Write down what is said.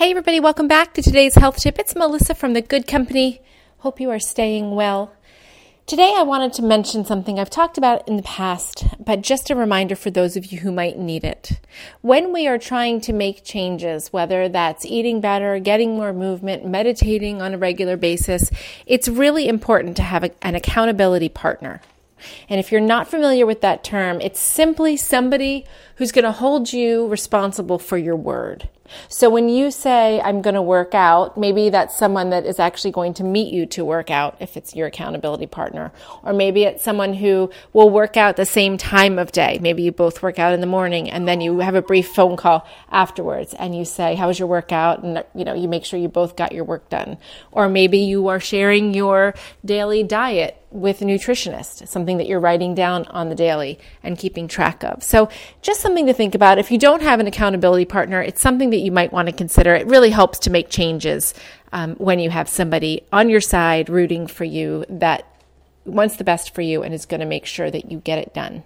Hey, everybody, welcome back to today's health tip. It's Melissa from the Good Company. Hope you are staying well. Today, I wanted to mention something I've talked about in the past, but just a reminder for those of you who might need it. When we are trying to make changes, whether that's eating better, getting more movement, meditating on a regular basis, it's really important to have a, an accountability partner. And if you're not familiar with that term, it's simply somebody who's going to hold you responsible for your word. So when you say, I'm going to work out, maybe that's someone that is actually going to meet you to work out if it's your accountability partner. Or maybe it's someone who will work out the same time of day. Maybe you both work out in the morning and then you have a brief phone call afterwards and you say, How was your workout? And you know, you make sure you both got your work done. Or maybe you are sharing your daily diet with a nutritionist, something that you're writing down on the daily and keeping track of. So just something to think about. If you don't have an accountability partner, it's something that you might want to consider. It really helps to make changes um, when you have somebody on your side rooting for you that wants the best for you and is going to make sure that you get it done.